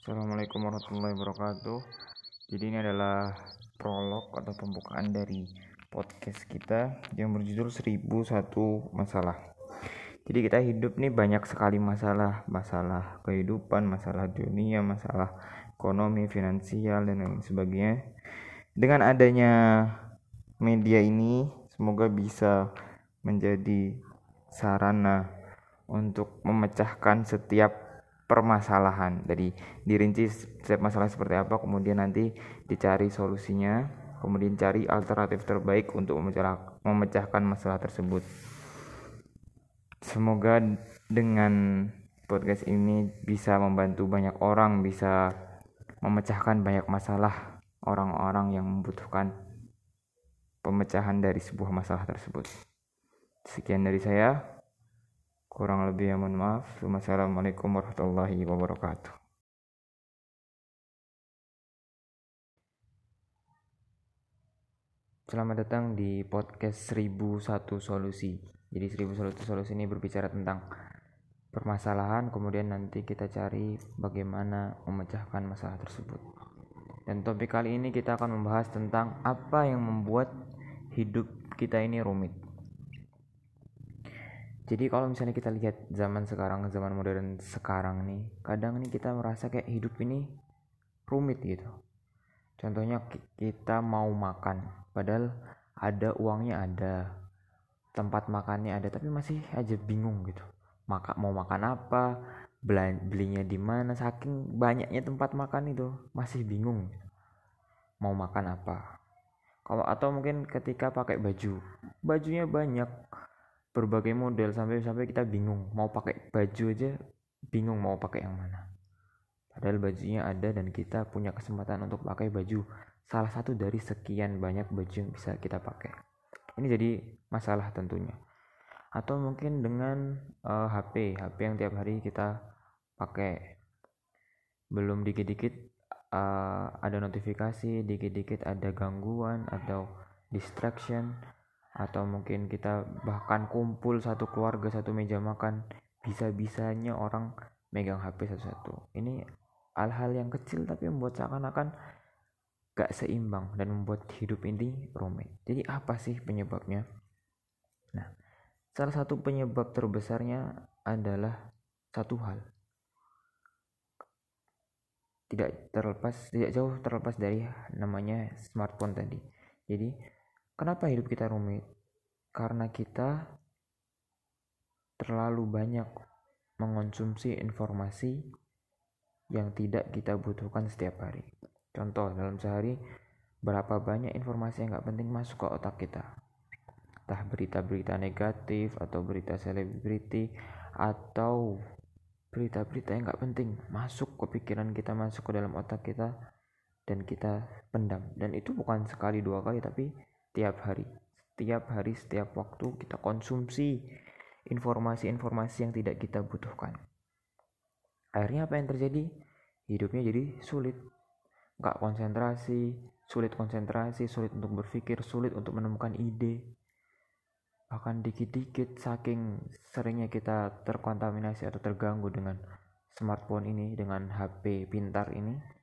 Assalamualaikum warahmatullahi wabarakatuh. Jadi ini adalah prolog atau pembukaan dari podcast kita yang berjudul 1001 masalah. Jadi kita hidup nih banyak sekali masalah, masalah kehidupan, masalah dunia, masalah ekonomi, finansial dan lain sebagainya. Dengan adanya media ini semoga bisa menjadi sarana untuk memecahkan setiap permasalahan. Dari dirinci setiap masalah seperti apa kemudian nanti dicari solusinya kemudian cari alternatif terbaik untuk memecahkan masalah tersebut. Semoga dengan podcast ini bisa membantu banyak orang bisa memecahkan banyak masalah orang-orang yang membutuhkan pemecahan dari sebuah masalah tersebut. Sekian dari saya Kurang lebih ya mohon maaf. Wassalamualaikum warahmatullahi wabarakatuh. Selamat datang di podcast 1001 solusi. Jadi 1001 solusi ini berbicara tentang permasalahan, kemudian nanti kita cari bagaimana memecahkan masalah tersebut. Dan topik kali ini kita akan membahas tentang apa yang membuat hidup kita ini rumit jadi kalau misalnya kita lihat zaman sekarang zaman modern sekarang nih kadang nih kita merasa kayak hidup ini rumit gitu. Contohnya kita mau makan padahal ada uangnya ada tempat makannya ada tapi masih aja bingung gitu. Maka mau makan apa belinya di mana saking banyaknya tempat makan itu masih bingung. Mau makan apa? Kalau atau mungkin ketika pakai baju bajunya banyak berbagai model sampai sampai kita bingung mau pakai baju aja bingung mau pakai yang mana. Padahal bajunya ada dan kita punya kesempatan untuk pakai baju salah satu dari sekian banyak baju yang bisa kita pakai. Ini jadi masalah tentunya. Atau mungkin dengan uh, HP HP yang tiap hari kita pakai. Belum dikit-dikit uh, ada notifikasi dikit-dikit ada gangguan atau distraction atau mungkin kita bahkan kumpul satu keluarga satu meja makan. Bisa-bisanya orang megang HP satu-satu. Ini hal-hal yang kecil tapi membuat seakan-akan gak seimbang dan membuat hidup ini rumit. Jadi apa sih penyebabnya? Nah salah satu penyebab terbesarnya adalah satu hal. Tidak terlepas tidak jauh terlepas dari namanya smartphone tadi. Jadi Kenapa hidup kita rumit? Karena kita terlalu banyak mengonsumsi informasi yang tidak kita butuhkan setiap hari. Contoh, dalam sehari berapa banyak informasi yang gak penting masuk ke otak kita. Entah berita-berita negatif atau berita selebriti atau berita-berita yang gak penting masuk ke pikiran kita, masuk ke dalam otak kita dan kita pendam. Dan itu bukan sekali dua kali tapi setiap hari. Setiap hari setiap waktu kita konsumsi informasi-informasi yang tidak kita butuhkan. Akhirnya apa yang terjadi? Hidupnya jadi sulit. Nggak konsentrasi sulit konsentrasi sulit untuk berpikir sulit untuk menemukan ide. Bahkan dikit-dikit saking seringnya kita terkontaminasi atau terganggu dengan smartphone ini dengan HP pintar ini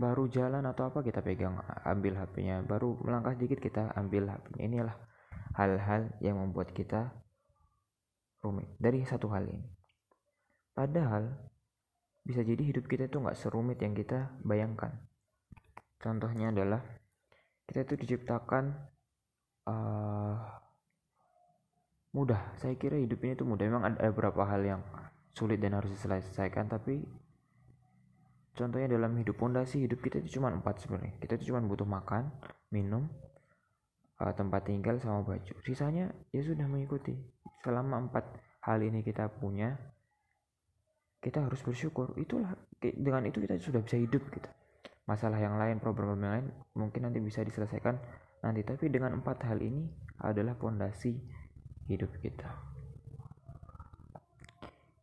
baru jalan atau apa kita pegang ambil HP-nya baru melangkah sedikit kita ambil HP-nya inilah hal-hal yang membuat kita rumit dari satu hal ini. Padahal bisa jadi hidup kita itu nggak serumit yang kita bayangkan. Contohnya adalah kita itu diciptakan uh, mudah. Saya kira hidup ini tuh mudah. Memang ada beberapa hal yang sulit dan harus diselesaikan tapi contohnya dalam hidup pondasi hidup kita itu cuma empat sebenarnya. Kita itu cuma butuh makan minum uh, tempat tinggal sama baju. Sisanya ya sudah mengikuti. Selama empat hal ini kita punya kita harus bersyukur. Itulah dengan itu kita sudah bisa hidup gitu. Masalah yang lain problem yang lain mungkin nanti bisa diselesaikan nanti. Tapi dengan empat hal ini adalah pondasi hidup kita.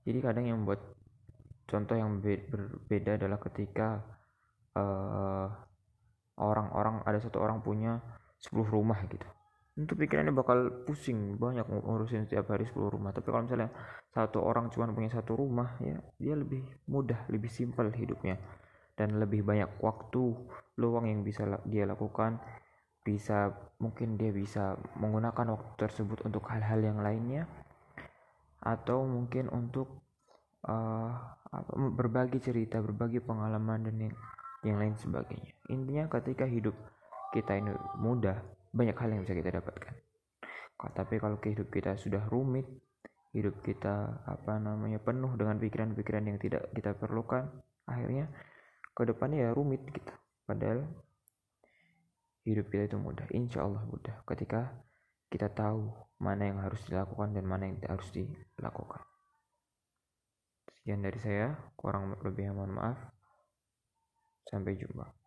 Jadi kadang yang membuat contoh yang berbeda adalah ketika eh, orang-orang ada satu orang punya 10 rumah gitu. Tentu pikirannya bakal pusing banyak ngurusin setiap hari 10 rumah. Tapi kalau misalnya satu orang cuma punya satu rumah ya dia lebih mudah lebih simpel hidupnya. Dan lebih banyak waktu luang yang bisa dia lakukan. Bisa mungkin dia bisa menggunakan waktu tersebut untuk hal-hal yang lainnya. Atau mungkin untuk uh, berbagi cerita berbagi pengalaman dan yang, yang lain sebagainya. Intinya ketika hidup kita ini mudah banyak hal yang bisa kita dapatkan. Tapi kalau hidup kita sudah rumit hidup kita apa namanya penuh dengan pikiran-pikiran yang tidak kita perlukan akhirnya ke depannya ya rumit gitu padahal hidup kita itu mudah insya Allah mudah ketika kita tahu mana yang harus dilakukan dan mana yang tidak harus dilakukan sekian dari saya. Kurang lebih mohon maaf. Sampai jumpa